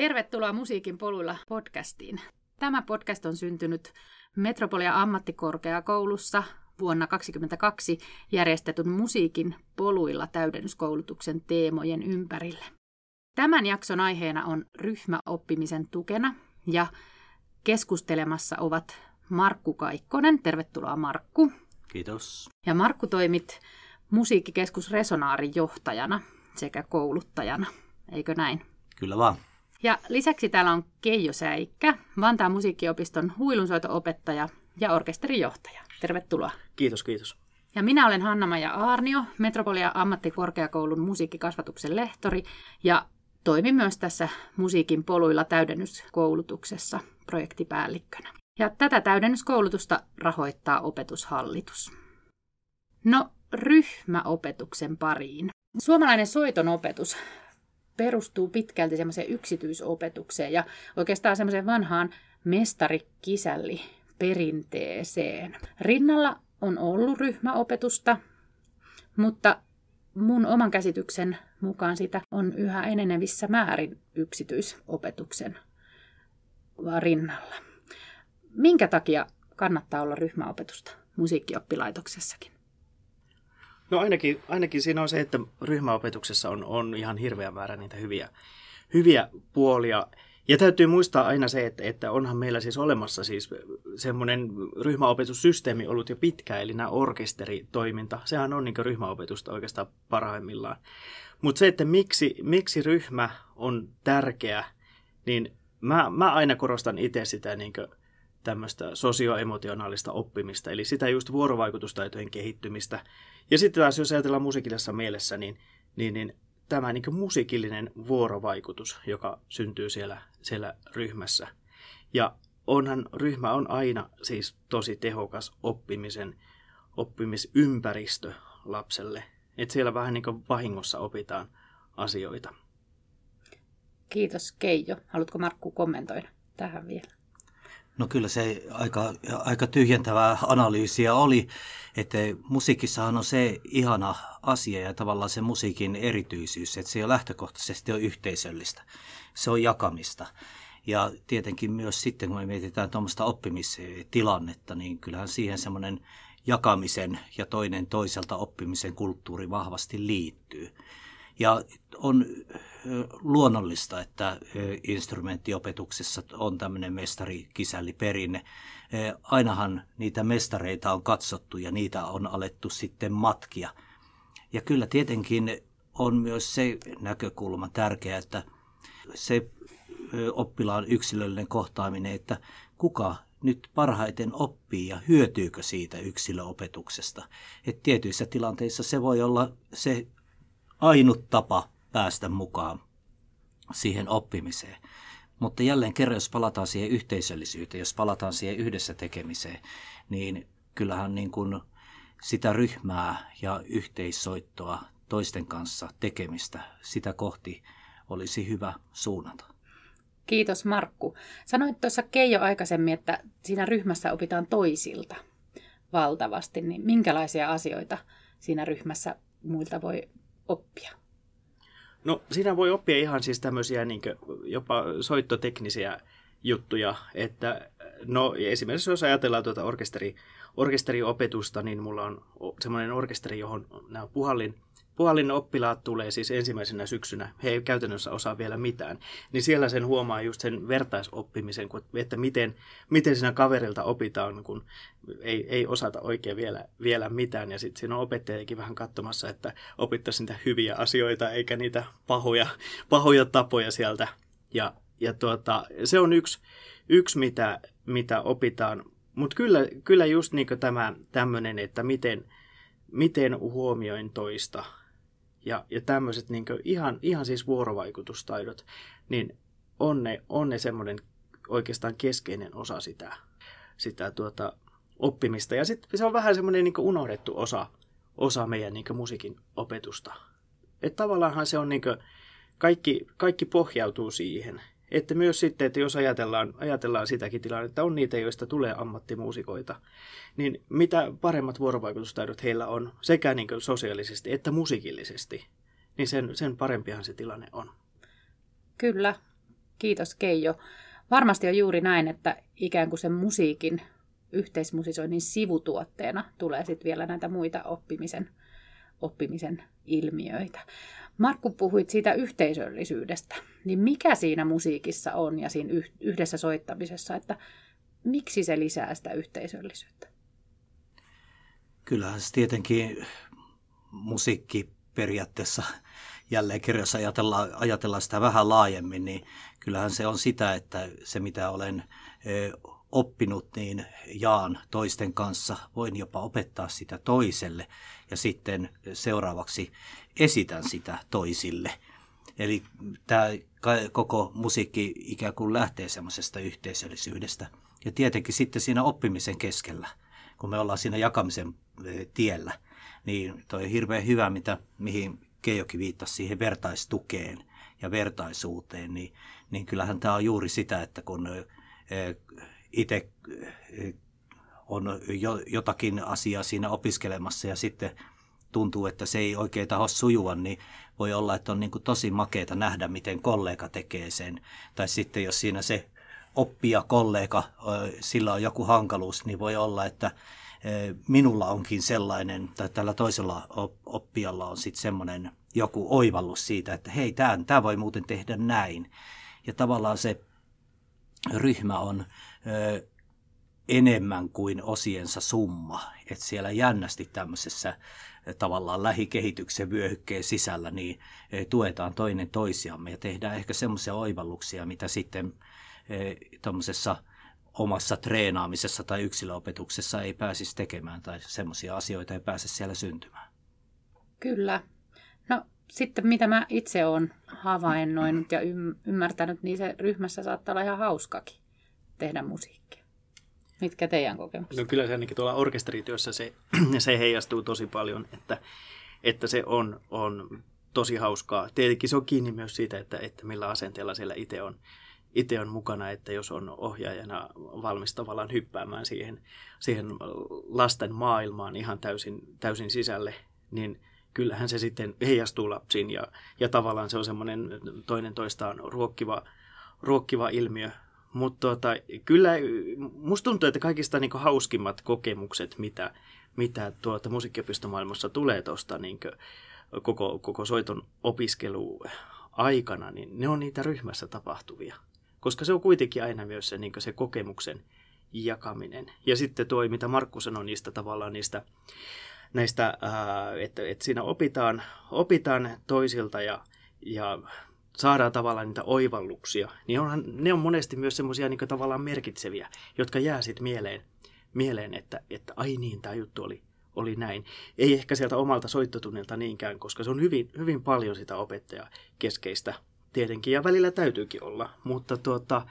Tervetuloa Musiikin poluilla podcastiin. Tämä podcast on syntynyt Metropolia ammattikorkeakoulussa vuonna 2022 järjestetyn musiikin poluilla täydennyskoulutuksen teemojen ympärille. Tämän jakson aiheena on ryhmäoppimisen tukena ja keskustelemassa ovat Markku Kaikkonen. Tervetuloa Markku. Kiitos. Ja Markku toimit musiikkikeskus Resonaarin johtajana sekä kouluttajana, eikö näin? Kyllä vaan. Ja lisäksi täällä on Keijo Säikkä, Vantaan musiikkiopiston huilunsoito-opettaja ja orkesterijohtaja. Tervetuloa. Kiitos, kiitos. Ja minä olen Hanna-Maja Aarnio, Metropolia ammattikorkeakoulun musiikkikasvatuksen lehtori ja toimin myös tässä musiikin poluilla täydennyskoulutuksessa projektipäällikkönä. Ja tätä täydennyskoulutusta rahoittaa opetushallitus. No, ryhmäopetuksen pariin. Suomalainen soiton opetus perustuu pitkälti semmoiseen yksityisopetukseen ja oikeastaan semmoiseen vanhaan mestarikisälli perinteeseen. Rinnalla on ollut ryhmäopetusta, mutta mun oman käsityksen mukaan sitä on yhä enenevissä määrin yksityisopetuksen rinnalla. Minkä takia kannattaa olla ryhmäopetusta musiikkioppilaitoksessakin? No ainakin, ainakin siinä on se, että ryhmäopetuksessa on, on ihan hirveä määrä niitä hyviä, hyviä puolia. Ja täytyy muistaa aina se, että, että onhan meillä siis olemassa siis semmoinen ryhmäopetussysteemi ollut jo pitkään, eli nämä orkesteritoiminta. Sehän on niin ryhmäopetusta oikeastaan parhaimmillaan. Mutta se, että miksi, miksi ryhmä on tärkeä, niin mä, mä aina korostan itse sitä niin tämmöistä sosioemotionaalista oppimista, eli sitä just vuorovaikutustaitojen kehittymistä. Ja sitten taas, jos ajatellaan musiikillisessa mielessä, niin, niin, niin tämä niin musiikillinen vuorovaikutus, joka syntyy siellä, siellä ryhmässä. Ja onhan ryhmä on aina siis tosi tehokas oppimisen, oppimisympäristö lapselle. Että siellä vähän niin kuin vahingossa opitaan asioita. Kiitos Keijo. Haluatko Markku kommentoida tähän vielä? No kyllä se aika, aika tyhjentävää analyysiä oli, että musiikissahan on se ihana asia ja tavallaan se musiikin erityisyys, että se jo lähtökohtaisesti on yhteisöllistä, se on jakamista. Ja tietenkin myös sitten, kun me mietitään tuommoista oppimistilannetta, niin kyllähän siihen semmoinen jakamisen ja toinen toiselta oppimisen kulttuuri vahvasti liittyy. Ja on luonnollista, että instrumenttiopetuksessa on tämmöinen mestari-kisälli-perinne. Ainahan niitä mestareita on katsottu ja niitä on alettu sitten matkia. Ja kyllä tietenkin on myös se näkökulma tärkeä, että se oppilaan yksilöllinen kohtaaminen, että kuka nyt parhaiten oppii ja hyötyykö siitä yksilöopetuksesta. Et tietyissä tilanteissa se voi olla se ainut tapa päästä mukaan siihen oppimiseen. Mutta jälleen kerran, jos palataan siihen yhteisöllisyyteen, jos palataan siihen yhdessä tekemiseen, niin kyllähän niin kuin sitä ryhmää ja yhteissoittoa toisten kanssa tekemistä, sitä kohti olisi hyvä suunnata. Kiitos Markku. Sanoit tuossa Keijo aikaisemmin, että siinä ryhmässä opitaan toisilta valtavasti, niin minkälaisia asioita siinä ryhmässä muilta voi oppia? No siinä voi oppia ihan siis tämmöisiä niin jopa soittoteknisiä juttuja, että no esimerkiksi jos ajatellaan tuota orkesteri, orkesteriopetusta, niin mulla on semmoinen orkesteri, johon nämä puhallin puhallin oppilaat tulee siis ensimmäisenä syksynä, he ei käytännössä osaa vielä mitään, niin siellä sen huomaa just sen vertaisoppimisen, että miten, miten siinä kaverilta opitaan, kun ei, ei osata oikein vielä, vielä mitään. Ja sitten siinä on opettajakin vähän katsomassa, että opittaisiin niitä hyviä asioita eikä niitä pahoja, pahoja tapoja sieltä. Ja, ja tuota, se on yksi, yksi mitä, mitä opitaan. Mutta kyllä, kyllä just niin tämä tämmöinen, että miten, miten huomioin toista ja, ja tämmöiset niin ihan, ihan siis vuorovaikutustaidot, niin on ne, on ne semmoinen oikeastaan keskeinen osa sitä, sitä tuota, oppimista. Ja sitten se on vähän semmoinen niin unohdettu osa, osa meidän niin musiikin opetusta. Että tavallaanhan se on niin kaikki, kaikki pohjautuu siihen. Että myös sitten, että jos ajatellaan, ajatellaan sitäkin tilannetta, on niitä, joista tulee ammattimuusikoita, niin mitä paremmat vuorovaikutustaidot heillä on sekä niin sosiaalisesti että musiikillisesti, niin sen, sen parempihan se tilanne on. Kyllä. Kiitos Keijo. Varmasti on juuri näin, että ikään kuin sen musiikin yhteismusisoinnin sivutuotteena tulee sitten vielä näitä muita oppimisen, oppimisen ilmiöitä. Markku, puhuit siitä yhteisöllisyydestä. Niin mikä siinä musiikissa on ja siinä yhdessä soittamisessa, että miksi se lisää sitä yhteisöllisyyttä? Kyllähän se tietenkin musiikki periaatteessa jälleen kerran, jos ajatellaan, ajatellaan sitä vähän laajemmin, niin kyllähän se on sitä, että se mitä olen oppinut, niin jaan toisten kanssa. Voin jopa opettaa sitä toiselle ja sitten seuraavaksi esitän sitä toisille. Eli tämä koko musiikki ikään kuin lähtee semmoisesta yhteisöllisyydestä. Ja tietenkin sitten siinä oppimisen keskellä, kun me ollaan siinä jakamisen tiellä, niin toi hirveän hyvä, mitä, mihin Keijokin viittasi siihen vertaistukeen ja vertaisuuteen, niin, niin kyllähän tämä on juuri sitä, että kun itse on jotakin asiaa siinä opiskelemassa ja sitten tuntuu, että se ei oikein taho sujua, niin voi olla, että on niin kuin tosi makeeta nähdä, miten kollega tekee sen. Tai sitten jos siinä se oppija kollega, sillä on joku hankaluus, niin voi olla, että minulla onkin sellainen, tai tällä toisella oppijalla on sitten semmoinen joku oivallus siitä, että hei, tämä voi muuten tehdä näin. Ja tavallaan se ryhmä on ö, enemmän kuin osiensa summa. Että siellä jännästi tämmöisessä tavallaan lähikehityksen vyöhykkeen sisällä niin tuetaan toinen toisiamme ja tehdään ehkä semmoisia oivalluksia, mitä sitten tuommoisessa omassa treenaamisessa tai yksilöopetuksessa ei pääsisi tekemään tai semmoisia asioita ei pääse siellä syntymään. Kyllä. No sitten mitä mä itse olen havainnoinut ja ymmärtänyt, niin se ryhmässä saattaa olla ihan hauskakin tehdä musiikkia. Mitkä teidän kokemukset? No kyllä se ainakin tuolla orkesterityössä se, se heijastuu tosi paljon, että, että se on, on tosi hauskaa. Tietenkin se on kiinni myös siitä, että, että millä asenteella siellä itse on, itse on mukana, että jos on ohjaajana valmis tavallaan hyppäämään siihen, siihen lasten maailmaan ihan täysin, täysin sisälle, niin kyllähän se sitten heijastuu lapsiin ja, ja tavallaan se on semmoinen toinen toistaan ruokkiva, ruokkiva ilmiö. Mutta tota, kyllä musta tuntuu, että kaikista niin hauskimmat kokemukset, mitä, mitä tuota musiikkiopistomaailmassa tulee tuosta niin koko, koko soiton opiskelu aikana, niin ne on niitä ryhmässä tapahtuvia. Koska se on kuitenkin aina myös se, niin se kokemuksen jakaminen. Ja sitten tuo, mitä Markku sanoi niistä tavallaan niistä näistä, että, että siinä opitaan, opitaan toisilta ja, ja saadaan tavallaan niitä oivalluksia, niin onhan, ne on monesti myös semmoisia niin tavallaan merkitseviä, jotka jää sitten mieleen, mieleen että, että ai niin, tämä juttu oli, oli näin. Ei ehkä sieltä omalta soittotunnilta niinkään, koska se on hyvin, hyvin paljon sitä opettaja keskeistä tietenkin, ja välillä täytyykin olla, mutta tuota,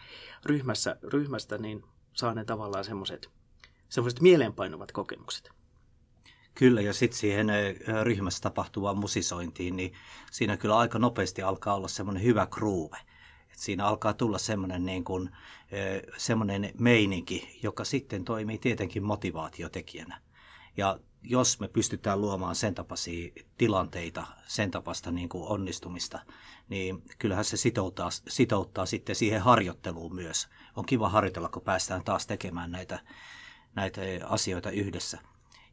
ryhmässä, ryhmästä niin saa ne tavallaan semmoiset mieleenpainuvat kokemukset. Kyllä, ja sitten siihen ryhmässä tapahtuvaan musisointiin, niin siinä kyllä aika nopeasti alkaa olla semmoinen hyvä groove. Et siinä alkaa tulla semmoinen, niin kuin, semmoinen meininki, joka sitten toimii tietenkin motivaatiotekijänä. Ja jos me pystytään luomaan sen tapaisia tilanteita, sen tapasta niin kuin onnistumista, niin kyllähän se sitouttaa, sitouttaa sitten siihen harjoitteluun myös. On kiva harjoitella, kun päästään taas tekemään näitä, näitä asioita yhdessä.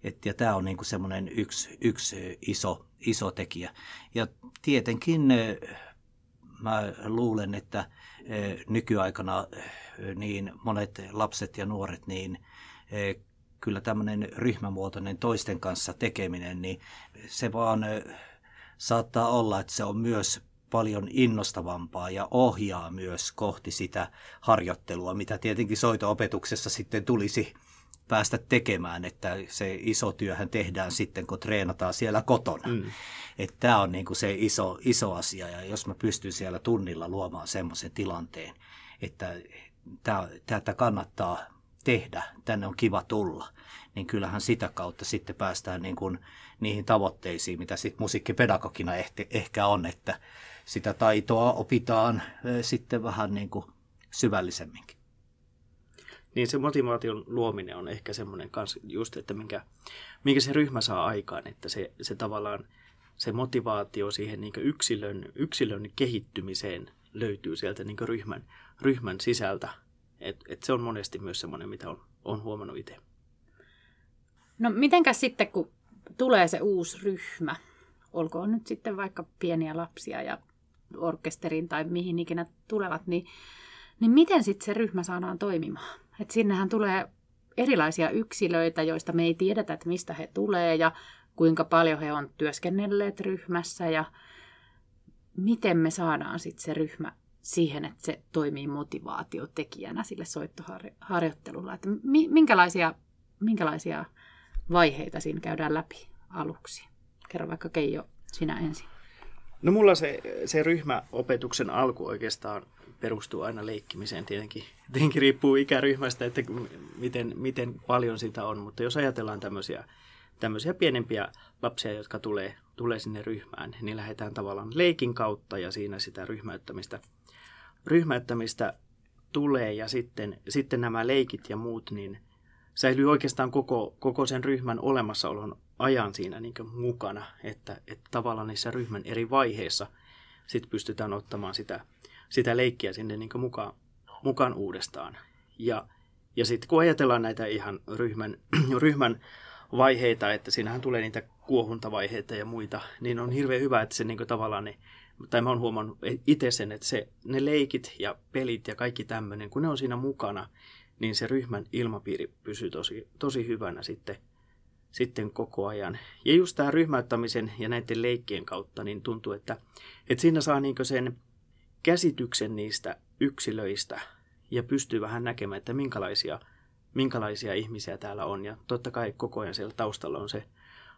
Et, ja tämä on niinku semmoinen yksi, yksi iso, iso tekijä. Ja tietenkin mä luulen, että nykyaikana niin monet lapset ja nuoret, niin kyllä tämmöinen ryhmämuotoinen toisten kanssa tekeminen, niin se vaan saattaa olla, että se on myös paljon innostavampaa ja ohjaa myös kohti sitä harjoittelua, mitä tietenkin soito-opetuksessa sitten tulisi päästä tekemään, että se iso työhän tehdään sitten, kun treenataan siellä kotona. Mm. Että tämä on niinku se iso, iso asia, ja jos mä pystyn siellä tunnilla luomaan semmoisen tilanteen, että tätä kannattaa tehdä, tänne on kiva tulla, niin kyllähän sitä kautta sitten päästään niin kuin niihin tavoitteisiin, mitä sitten musiikkipedagogina ehkä on, että sitä taitoa opitaan sitten vähän niin kuin syvällisemminkin. Niin se motivaation luominen on ehkä semmoinen kanssa just, että minkä, minkä se ryhmä saa aikaan, että se, se tavallaan se motivaatio siihen niin yksilön, yksilön kehittymiseen löytyy sieltä niin ryhmän, ryhmän sisältä. Et, et se on monesti myös semmoinen, mitä on, on huomannut itse. No mitenkäs sitten, kun tulee se uusi ryhmä, olkoon nyt sitten vaikka pieniä lapsia ja orkesterin tai mihin ikinä tulevat, niin, niin miten sitten se ryhmä saadaan toimimaan? Et sinnehän tulee erilaisia yksilöitä, joista me ei tiedetä, että mistä he tulee ja kuinka paljon he on työskennelleet ryhmässä ja miten me saadaan sitten se ryhmä siihen, että se toimii motivaatiotekijänä sille soittoharjoittelulla. Että minkälaisia, minkälaisia vaiheita siinä käydään läpi aluksi? Kerro vaikka Keijo sinä ensin. No mulla se, se ryhmäopetuksen alku oikeastaan perustuu aina leikkimiseen. Tietenkin, tietenkin riippuu ikäryhmästä, että miten, miten paljon sitä on, mutta jos ajatellaan tämmöisiä, tämmöisiä pienempiä lapsia, jotka tulee, tulee sinne ryhmään, niin lähdetään tavallaan leikin kautta ja siinä sitä ryhmäyttämistä, ryhmäyttämistä tulee. Ja sitten, sitten nämä leikit ja muut, niin säilyy oikeastaan koko, koko sen ryhmän olemassaolon ajan siinä niin mukana, että, että tavallaan niissä ryhmän eri vaiheissa sit pystytään ottamaan sitä, sitä leikkiä sinne niin mukaan, mukaan uudestaan. Ja, ja sitten kun ajatellaan näitä ihan ryhmän, ryhmän vaiheita, että siinähän tulee niitä kuohuntavaiheita ja muita, niin on hirveän hyvä, että se niin tavallaan ne, tai mä oon huomannut itse sen, että se, ne leikit ja pelit ja kaikki tämmöinen, kun ne on siinä mukana, niin se ryhmän ilmapiiri pysyy tosi, tosi hyvänä sitten, sitten koko ajan. Ja just tämä ryhmäyttämisen ja näiden leikkien kautta niin tuntuu, että, että siinä saa niin sen käsityksen niistä yksilöistä ja pystyy vähän näkemään, että minkälaisia, minkälaisia ihmisiä täällä on. Ja totta kai koko ajan siellä taustalla on se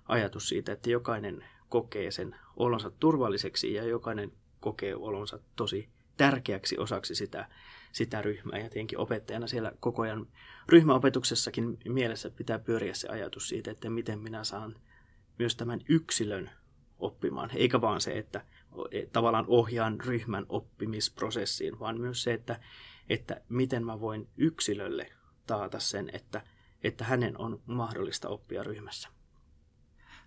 ajatus siitä, että jokainen kokee sen olonsa turvalliseksi ja jokainen kokee olonsa tosi tärkeäksi osaksi sitä, sitä ryhmää. Ja tietenkin opettajana siellä koko ajan ryhmäopetuksessakin mielessä pitää pyöriä se ajatus siitä, että miten minä saan myös tämän yksilön oppimaan, eikä vaan se, että tavallaan ohjaan ryhmän oppimisprosessiin, vaan myös se, että, että miten mä voin yksilölle taata sen, että, että hänen on mahdollista oppia ryhmässä.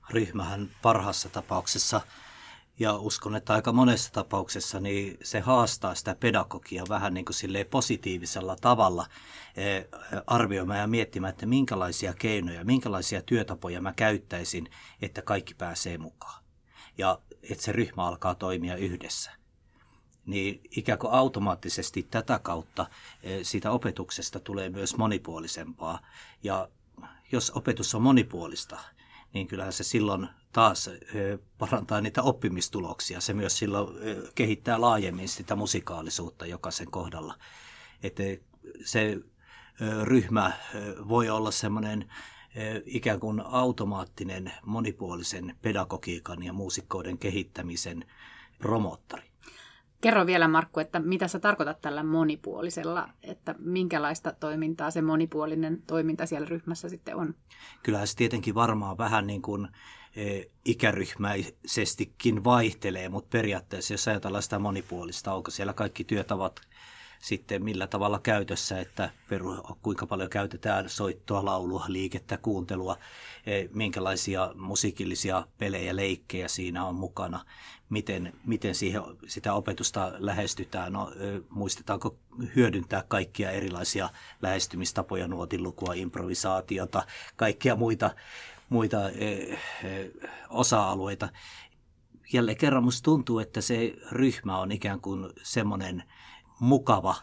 Ryhmähän parhaassa tapauksessa ja uskon, että aika monessa tapauksessa niin se haastaa sitä pedagogia vähän niin kuin positiivisella tavalla eh, arvioimaan ja miettimään, että minkälaisia keinoja, minkälaisia työtapoja mä käyttäisin, että kaikki pääsee mukaan. Ja että se ryhmä alkaa toimia yhdessä. Niin ikään kuin automaattisesti tätä kautta eh, siitä opetuksesta tulee myös monipuolisempaa. Ja jos opetus on monipuolista, niin kyllähän se silloin taas parantaa niitä oppimistuloksia. Se myös silloin kehittää laajemmin sitä musikaalisuutta jokaisen kohdalla. Että se ryhmä voi olla semmoinen ikään kuin automaattinen monipuolisen pedagogiikan ja muusikkoiden kehittämisen promottori. Kerro vielä Markku, että mitä sä tarkoitat tällä monipuolisella, että minkälaista toimintaa se monipuolinen toiminta siellä ryhmässä sitten on? Kyllähän se tietenkin varmaan vähän niin kuin e, ikäryhmäisestikin vaihtelee, mutta periaatteessa jos ajatellaan sitä monipuolista, onko siellä kaikki työtavat sitten millä tavalla käytössä, että peru, kuinka paljon käytetään soittoa, laulua, liikettä, kuuntelua, e, minkälaisia musiikillisia pelejä, leikkejä siinä on mukana, miten, miten siihen, sitä opetusta lähestytään, no, muistetaanko hyödyntää kaikkia erilaisia lähestymistapoja, nuotinlukua, improvisaatiota, kaikkia muita, muita e, e, osa-alueita. Jälleen kerran musta tuntuu, että se ryhmä on ikään kuin semmoinen mukava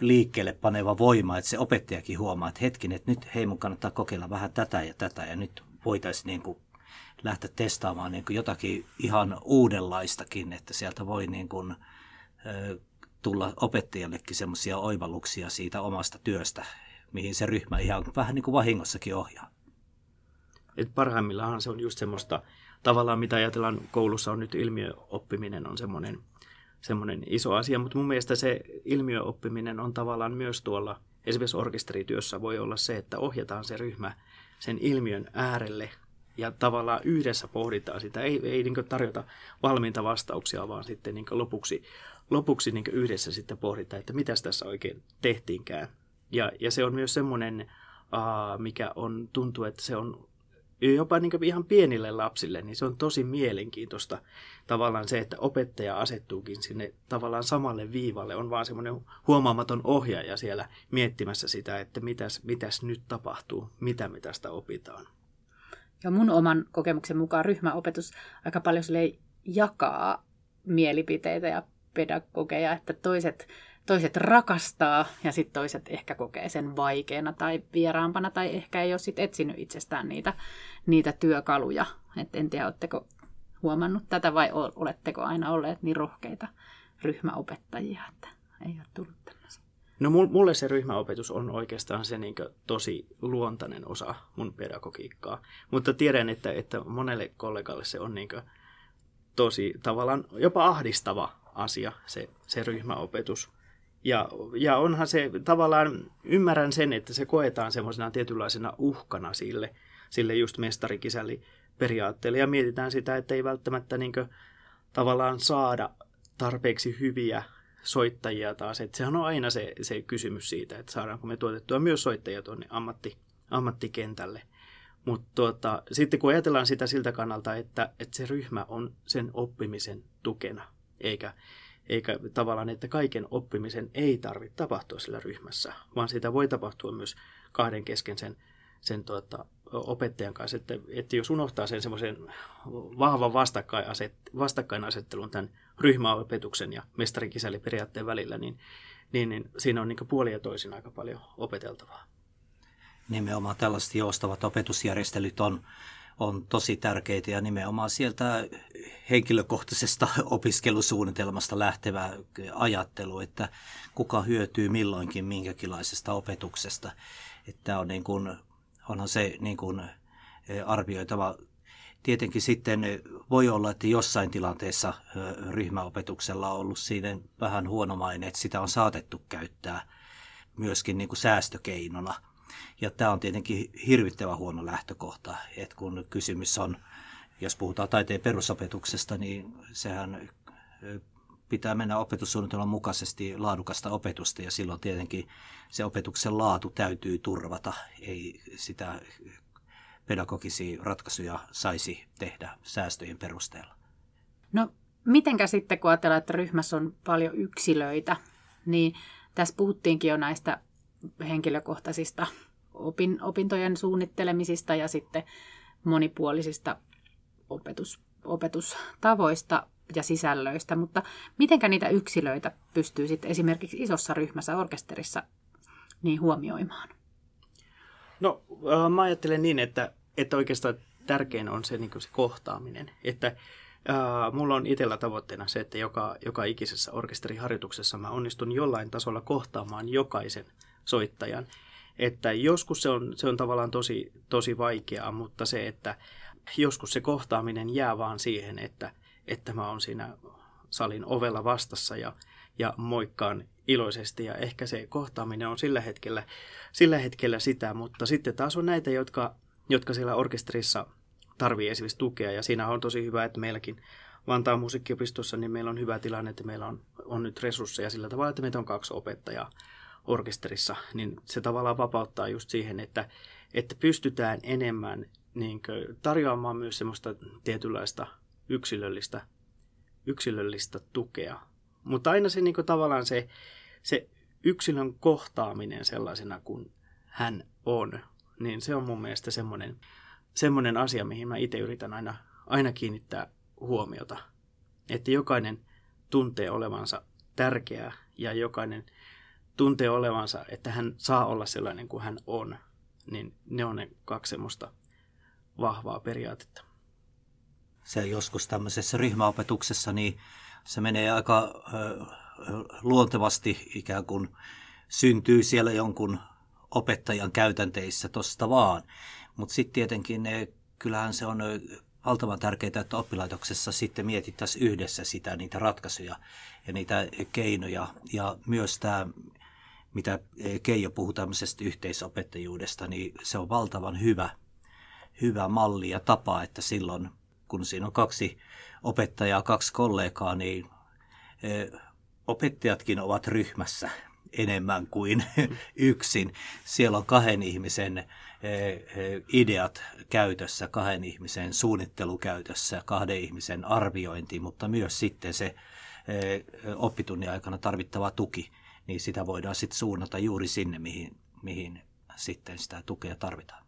liikkeelle paneva voima, että se opettajakin huomaa, että hetkin, että nyt hei mun kannattaa kokeilla vähän tätä ja tätä ja nyt voitaisiin niin kuin lähteä testaamaan niin kuin jotakin ihan uudenlaistakin, että sieltä voi niin kuin, tulla opettajallekin semmoisia oivalluksia siitä omasta työstä, mihin se ryhmä ihan vähän niin kuin vahingossakin ohjaa. Et parhaimmillaan se on just semmoista, tavallaan mitä ajatellaan koulussa on nyt ilmiöoppiminen on semmoinen, semmoinen iso asia, mutta mun mielestä se ilmiöoppiminen on tavallaan myös tuolla, esimerkiksi orkesterityössä voi olla se, että ohjataan se ryhmä sen ilmiön äärelle ja tavallaan yhdessä pohditaan sitä. Ei, ei niin tarjota valmiita vastauksia, vaan sitten niin lopuksi, lopuksi niin yhdessä sitten pohditaan, että mitä tässä oikein tehtiinkään. Ja, ja se on myös semmoinen, mikä on, tuntuu, että se on jopa niin ihan pienille lapsille, niin se on tosi mielenkiintoista tavallaan se, että opettaja asettuukin sinne tavallaan samalle viivalle, on vaan semmoinen huomaamaton ohjaaja siellä miettimässä sitä, että mitäs, mitäs nyt tapahtuu, mitä me tästä opitaan. Ja mun oman kokemuksen mukaan ryhmäopetus aika paljon jakaa mielipiteitä ja pedagogeja, että toiset, toiset rakastaa ja sitten toiset ehkä kokee sen vaikeana tai vieraampana tai ehkä ei ole sit etsinyt itsestään niitä, niitä työkaluja. Et en tiedä, oletteko huomannut tätä vai oletteko aina olleet niin rohkeita ryhmäopettajia, että ei ole tullut tämmöisiä. No mulle se ryhmäopetus on oikeastaan se niin tosi luontainen osa mun pedagogiikkaa, mutta tiedän, että, että monelle kollegalle se on niin tosi tavallaan jopa ahdistava asia, se, se ryhmäopetus. Ja, ja onhan se tavallaan, ymmärrän sen, että se koetaan semmoisena tietynlaisena uhkana sille, sille just mestarikisälli periaatteelle. Ja mietitään sitä, että ei välttämättä niin tavallaan saada tarpeeksi hyviä soittajia taas. Että sehän on aina se, se kysymys siitä, että saadaanko me tuotettua myös soittajia tuonne ammatti, ammattikentälle. Mutta tuota, sitten kun ajatellaan sitä siltä kannalta, että, että se ryhmä on sen oppimisen tukena, eikä, eikä tavallaan, että kaiken oppimisen ei tarvitse tapahtua sillä ryhmässä, vaan sitä voi tapahtua myös kahden kesken sen, sen tuota, opettajan kanssa, että, että jos unohtaa sen semmoisen vahvan vastakkainasettelun tämän ryhmäopetuksen ja mestarikisäliperiaatteen välillä, niin, niin, niin siinä on niin puoli ja toisin aika paljon opeteltavaa. Nimenomaan tällaiset joustavat opetusjärjestelyt on, on tosi tärkeitä ja nimenomaan sieltä henkilökohtaisesta opiskelusuunnitelmasta lähtevä ajattelu, että kuka hyötyy milloinkin minkäkinlaisesta opetuksesta. Että on niin kuin, onhan se niin kuin arvioitava. Tietenkin sitten voi olla, että jossain tilanteessa ryhmäopetuksella on ollut siinä vähän huono maine, että sitä on saatettu käyttää myöskin niin kuin säästökeinona – ja tämä on tietenkin hirvittävän huono lähtökohta, että kun kysymys on, jos puhutaan taiteen perusopetuksesta, niin sehän pitää mennä opetussuunnitelman mukaisesti laadukasta opetusta ja silloin tietenkin se opetuksen laatu täytyy turvata. Ei sitä pedagogisia ratkaisuja saisi tehdä säästöjen perusteella. No mitenkä sitten, kun ajatellaan, että ryhmässä on paljon yksilöitä, niin tässä puhuttiinkin jo näistä henkilökohtaisista opin, opintojen suunnittelemisista ja sitten monipuolisista opetus, opetustavoista ja sisällöistä, mutta mitenkä niitä yksilöitä pystyy sitten esimerkiksi isossa ryhmässä orkesterissa niin huomioimaan? No äh, mä ajattelen niin, että, että oikeastaan tärkein on se, niin se kohtaaminen, että Uh, mulla on itsellä tavoitteena se, että joka, joka ikisessä orkesteriharjoituksessa mä onnistun jollain tasolla kohtaamaan jokaisen soittajan. Että joskus se on, se on tavallaan tosi, tosi vaikeaa, mutta se, että joskus se kohtaaminen jää vaan siihen, että, että mä oon siinä salin ovella vastassa ja, ja moikkaan iloisesti. Ja ehkä se kohtaaminen on sillä hetkellä, sillä hetkellä sitä, mutta sitten taas on näitä, jotka, jotka siellä orkesterissa tarvii esimerkiksi tukea. Ja siinä on tosi hyvä, että meilläkin Vantaan musiikkiopistossa niin meillä on hyvä tilanne, että meillä on, on nyt resursseja sillä tavalla, että meitä on kaksi opettajaa orkesterissa, niin se tavallaan vapauttaa just siihen, että, että pystytään enemmän niin kuin, tarjoamaan myös semmoista tietynlaista yksilöllistä, yksilöllistä tukea. Mutta aina se niin kuin, tavallaan se, se yksilön kohtaaminen sellaisena kuin hän on, niin se on mun mielestä semmoinen, semmoinen asia, mihin mä itse yritän aina, aina kiinnittää huomiota. Että jokainen tuntee olevansa tärkeää ja jokainen tuntee olevansa, että hän saa olla sellainen kuin hän on, niin ne on ne kaksi semmoista vahvaa periaatetta. Se joskus tämmöisessä ryhmäopetuksessa, niin se menee aika luontevasti ikään kuin syntyy siellä jonkun opettajan käytänteissä tosta vaan. Mutta sitten tietenkin ne, kyllähän se on valtavan tärkeää, että oppilaitoksessa sitten mietittäisiin yhdessä sitä, niitä ratkaisuja ja niitä keinoja. Ja myös tämä mitä Keijo puhuu tämmöisestä yhteisopettajuudesta, niin se on valtavan hyvä, hyvä malli ja tapa, että silloin kun siinä on kaksi opettajaa, kaksi kollegaa, niin opettajatkin ovat ryhmässä. enemmän kuin yksin. Siellä on kahden ihmisen ideat käytössä, kahden ihmisen suunnittelu käytössä, kahden ihmisen arviointi, mutta myös sitten se oppitunnin aikana tarvittava tuki, niin sitä voidaan sitten suunnata juuri sinne, mihin, mihin sitten sitä tukea tarvitaan.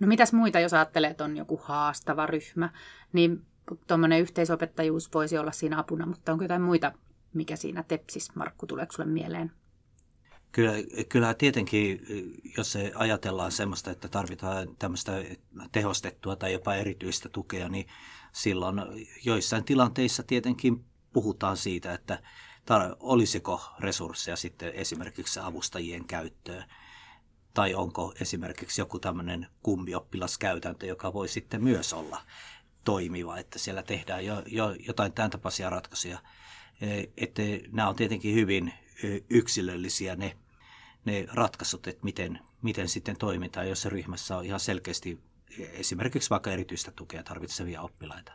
No mitäs muita, jos ajattelee, että on joku haastava ryhmä, niin tuommoinen yhteisopettajuus voisi olla siinä apuna, mutta onko jotain muita, mikä siinä tepsis, Markku, tuleeko sulle mieleen? Kyllä, kyllä tietenkin, jos se ajatellaan semmoista, että tarvitaan tämmöistä tehostettua tai jopa erityistä tukea, niin silloin joissain tilanteissa tietenkin puhutaan siitä, että tar- olisiko resursseja sitten esimerkiksi avustajien käyttöön tai onko esimerkiksi joku tämmöinen kummioppilaskäytäntö, joka voi sitten myös olla toimiva, että siellä tehdään jo, jo jotain tämän tapaisia ratkaisuja. E, että nämä on tietenkin hyvin yksilöllisiä ne, ne ratkaisut, että miten, miten sitten toimitaan, jos ryhmässä on ihan selkeästi esimerkiksi vaikka erityistä tukea tarvitsevia oppilaita.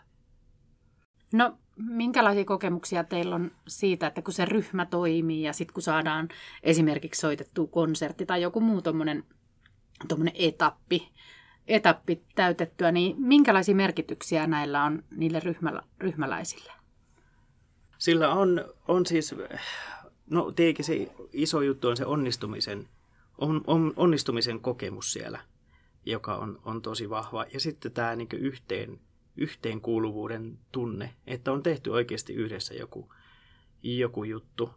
No, minkälaisia kokemuksia teillä on siitä, että kun se ryhmä toimii ja sitten kun saadaan esimerkiksi soitettua konsertti tai joku muu tuommoinen etappi, etappi täytettyä, niin minkälaisia merkityksiä näillä on niille ryhmälä, ryhmäläisille? Sillä on, on siis, no tietenkin se iso juttu on se onnistumisen, on, on, onnistumisen kokemus siellä, joka on, on tosi vahva. Ja sitten tämä niin yhteen, yhteenkuuluvuuden tunne, että on tehty oikeasti yhdessä joku, joku juttu.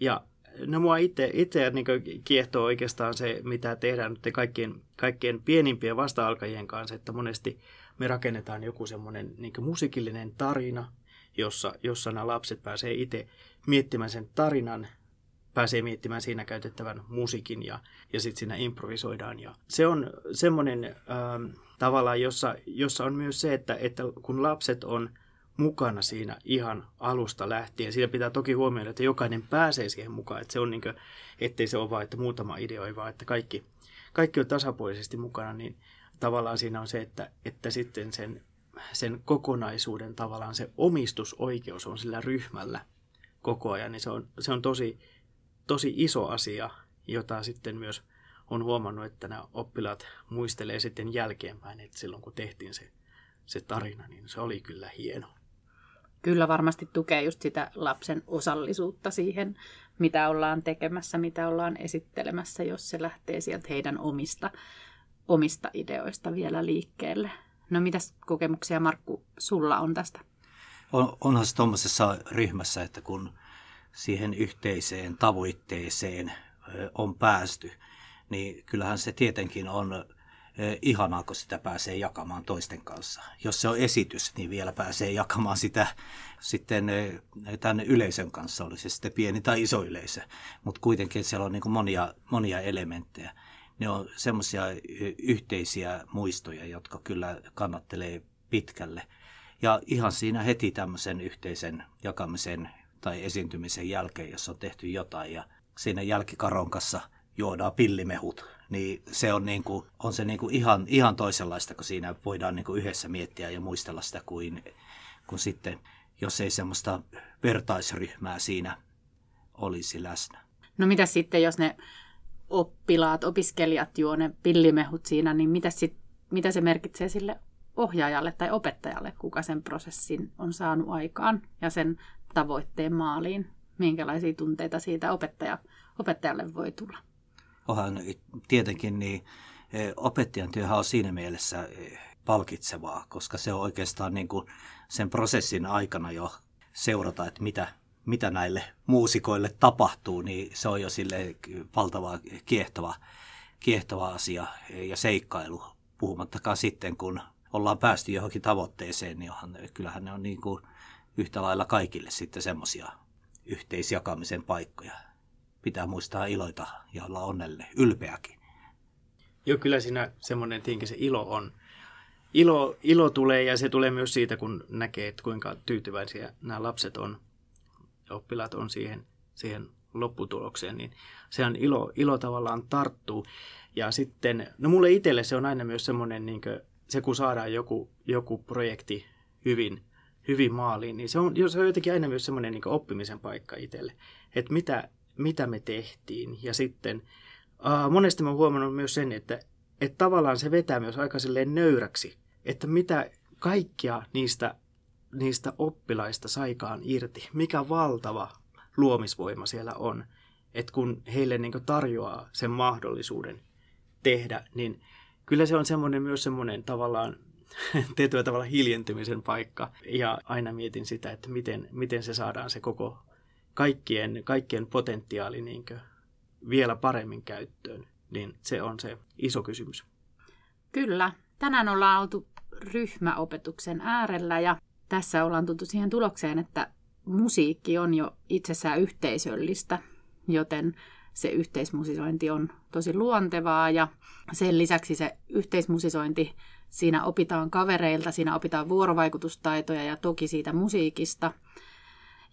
Ja no mua itse, itse niin kiehtoo oikeastaan se, mitä tehdään nyt kaikkien, kaikkien pienimpien vasta-alkajien kanssa, että monesti me rakennetaan joku semmoinen niin musiikillinen tarina, jossa, jossa nämä lapset pääsee itse miettimään sen tarinan, pääsee miettimään siinä käytettävän musiikin ja, ja sitten siinä improvisoidaan. Ja se on semmoinen ähm, tavallaan, jossa, jossa on myös se, että, että kun lapset on mukana siinä ihan alusta lähtien. Siinä pitää toki huomioida, että jokainen pääsee siihen mukaan, että se on niin kuin, ettei se ole vain, että muutama ideoi, vaan että kaikki, kaikki on tasapuolisesti mukana, niin tavallaan siinä on se, että, että sitten sen, sen kokonaisuuden tavallaan se omistusoikeus on sillä ryhmällä koko ajan, niin se on, se on tosi, tosi iso asia, jota sitten myös on huomannut, että nämä oppilaat muistelee sitten jälkeenpäin, että silloin kun tehtiin se, se tarina, niin se oli kyllä hieno kyllä varmasti tukee just sitä lapsen osallisuutta siihen, mitä ollaan tekemässä, mitä ollaan esittelemässä, jos se lähtee sieltä heidän omista, omista ideoista vielä liikkeelle. No mitäs kokemuksia Markku sulla on tästä? On, onhan se tuommoisessa ryhmässä, että kun siihen yhteiseen tavoitteeseen on päästy, niin kyllähän se tietenkin on ihanaa, kun sitä pääsee jakamaan toisten kanssa. Jos se on esitys, niin vielä pääsee jakamaan sitä sitten tänne yleisön kanssa, oli se sitten pieni tai iso yleisö. Mutta kuitenkin siellä on niin monia, monia elementtejä. Ne on semmoisia yhteisiä muistoja, jotka kyllä kannattelee pitkälle. Ja ihan siinä heti tämmöisen yhteisen jakamisen tai esiintymisen jälkeen, jos on tehty jotain ja siinä jälkikaron kanssa juodaan pillimehut niin se on, niin kuin, on se niin kuin ihan, ihan toisenlaista, kun siinä voidaan niin kuin yhdessä miettiä ja muistella sitä kuin, kuin sitten, jos ei semmoista vertaisryhmää siinä olisi läsnä. No mitä sitten, jos ne oppilaat, opiskelijat juo ne pillimehut siinä, niin mitä, sit, mitä se merkitsee sille ohjaajalle tai opettajalle, kuka sen prosessin on saanut aikaan ja sen tavoitteen maaliin? Minkälaisia tunteita siitä opettaja, opettajalle voi tulla? Onhan tietenkin niin e, opettajan työhän on siinä mielessä e, palkitsevaa, koska se on oikeastaan niin kuin sen prosessin aikana jo seurata, että mitä, mitä näille muusikoille tapahtuu, niin se on jo sille valtava kiehtova, kiehtova asia ja seikkailu. Puhumattakaan sitten, kun ollaan päästy johonkin tavoitteeseen, niin onhan, kyllähän ne on niin kuin yhtä lailla kaikille sitten semmoisia yhteisjakamisen paikkoja pitää muistaa iloita ja olla onnelle, ylpeäkin. Joo, kyllä siinä semmoinen tietenkin se ilo on. Ilo, ilo tulee ja se tulee myös siitä, kun näkee, että kuinka tyytyväisiä nämä lapset on, oppilaat on siihen, siihen lopputulokseen, niin se on ilo, ilo tavallaan tarttuu. Ja sitten, no mulle itselle se on aina myös semmoinen, niin kuin, se kun saadaan joku, joku projekti hyvin, hyvin maaliin, niin se on, se on jotenkin aina myös semmoinen niin oppimisen paikka itselle. Että mitä, mitä me tehtiin. Ja sitten uh, monesti mä huomannut myös sen, että, että tavallaan se vetää myös aika silleen nöyräksi, että mitä kaikkia niistä, niistä oppilaista saikaan irti, mikä valtava luomisvoima siellä on. Että kun heille niin tarjoaa sen mahdollisuuden tehdä, niin kyllä se on semmoinen myös semmoinen tavallaan tietyllä tavalla hiljentymisen paikka. Ja aina mietin sitä, että miten, miten se saadaan se koko kaikkien, kaikkien potentiaali niin vielä paremmin käyttöön. Niin se on se iso kysymys. Kyllä. Tänään ollaan oltu ryhmäopetuksen äärellä ja tässä ollaan tultu siihen tulokseen, että musiikki on jo itsessään yhteisöllistä, joten se yhteismusisointi on tosi luontevaa ja sen lisäksi se yhteismusisointi, siinä opitaan kavereilta, siinä opitaan vuorovaikutustaitoja ja toki siitä musiikista.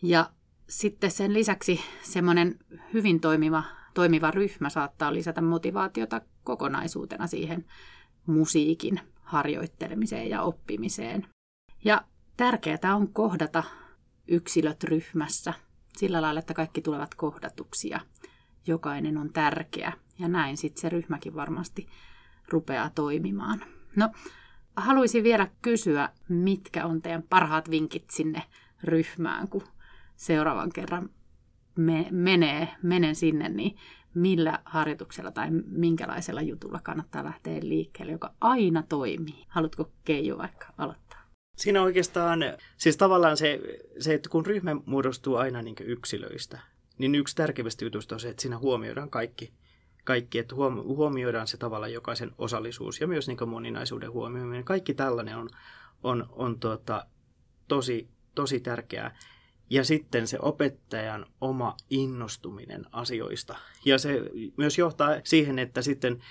Ja sitten sen lisäksi semmoinen hyvin toimiva, toimiva ryhmä saattaa lisätä motivaatiota kokonaisuutena siihen musiikin harjoittelemiseen ja oppimiseen. Ja tärkeää on kohdata yksilöt ryhmässä sillä lailla, että kaikki tulevat kohdatuksi ja jokainen on tärkeä. Ja näin sitten se ryhmäkin varmasti rupeaa toimimaan. No, haluaisin vielä kysyä, mitkä on teidän parhaat vinkit sinne ryhmään, kun seuraavan kerran me, menee, menen sinne, niin millä harjoituksella tai minkälaisella jutulla kannattaa lähteä liikkeelle, joka aina toimii. Haluatko Keijo vaikka aloittaa? Siinä oikeastaan, siis tavallaan se, se että kun ryhmä muodostuu aina niin yksilöistä, niin yksi tärkeimmistä jutuista on se, että siinä huomioidaan kaikki, kaikki että huomioidaan se tavalla jokaisen osallisuus ja myös niin moninaisuuden huomioiminen. Kaikki tällainen on, on, on tuota, tosi, tosi tärkeää. Ja sitten se opettajan oma innostuminen asioista. Ja se myös johtaa siihen, että sitten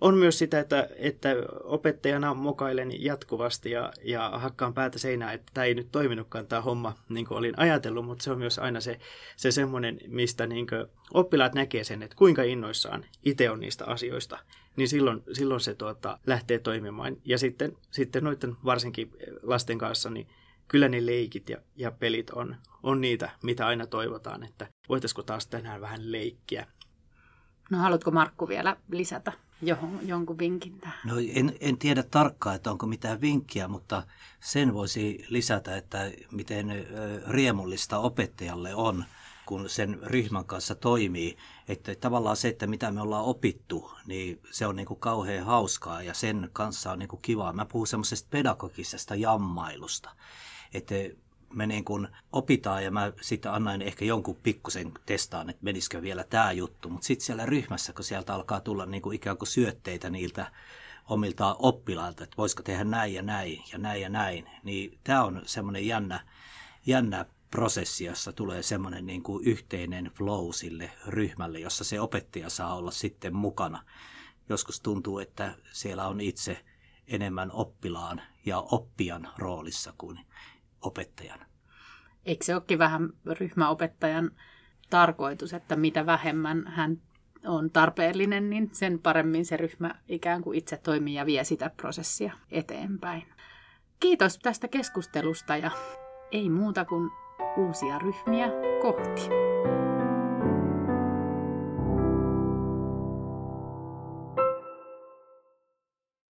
on myös sitä, että, että opettajana mokailen jatkuvasti ja, ja hakkaan päätä seinään, että tämä ei nyt toiminutkaan tämä homma niin kuin olin ajatellut, mutta se on myös aina se, se semmoinen, mistä niin oppilaat näkee sen, että kuinka innoissaan itse on niistä asioista, niin silloin, silloin se tuota, lähtee toimimaan. Ja sitten, sitten noiden varsinkin lasten kanssa, niin kyllä ne leikit ja, ja pelit on, on niitä, mitä aina toivotaan, että voitaisiko taas tänään vähän leikkiä. No haluatko Markku vielä lisätä johon, jonkun vinkin tähän? No en, en tiedä tarkkaan, että onko mitään vinkkiä, mutta sen voisi lisätä, että miten riemullista opettajalle on, kun sen ryhmän kanssa toimii. Että tavallaan se, että mitä me ollaan opittu, niin se on niin kuin kauhean hauskaa ja sen kanssa on niin kuin kivaa. Mä puhun semmoisesta pedagogisesta jammailusta. Että me niin kuin opitaan ja mä sitten annan ehkä jonkun pikkusen testaan, että menisikö vielä tämä juttu. Mutta sitten siellä ryhmässä, kun sieltä alkaa tulla niin kuin ikään kuin syötteitä niiltä omilta oppilailta, että voisiko tehdä näin ja näin ja näin ja näin, niin tämä on semmoinen jännä, jännä prosessi, jossa tulee semmoinen niin kuin yhteinen flow sille ryhmälle, jossa se opettaja saa olla sitten mukana. Joskus tuntuu, että siellä on itse enemmän oppilaan ja oppijan roolissa kuin opettajan. Eikö se olekin vähän ryhmäopettajan tarkoitus, että mitä vähemmän hän on tarpeellinen, niin sen paremmin se ryhmä ikään kuin itse toimii ja vie sitä prosessia eteenpäin. Kiitos tästä keskustelusta ja ei muuta kuin uusia ryhmiä kohti.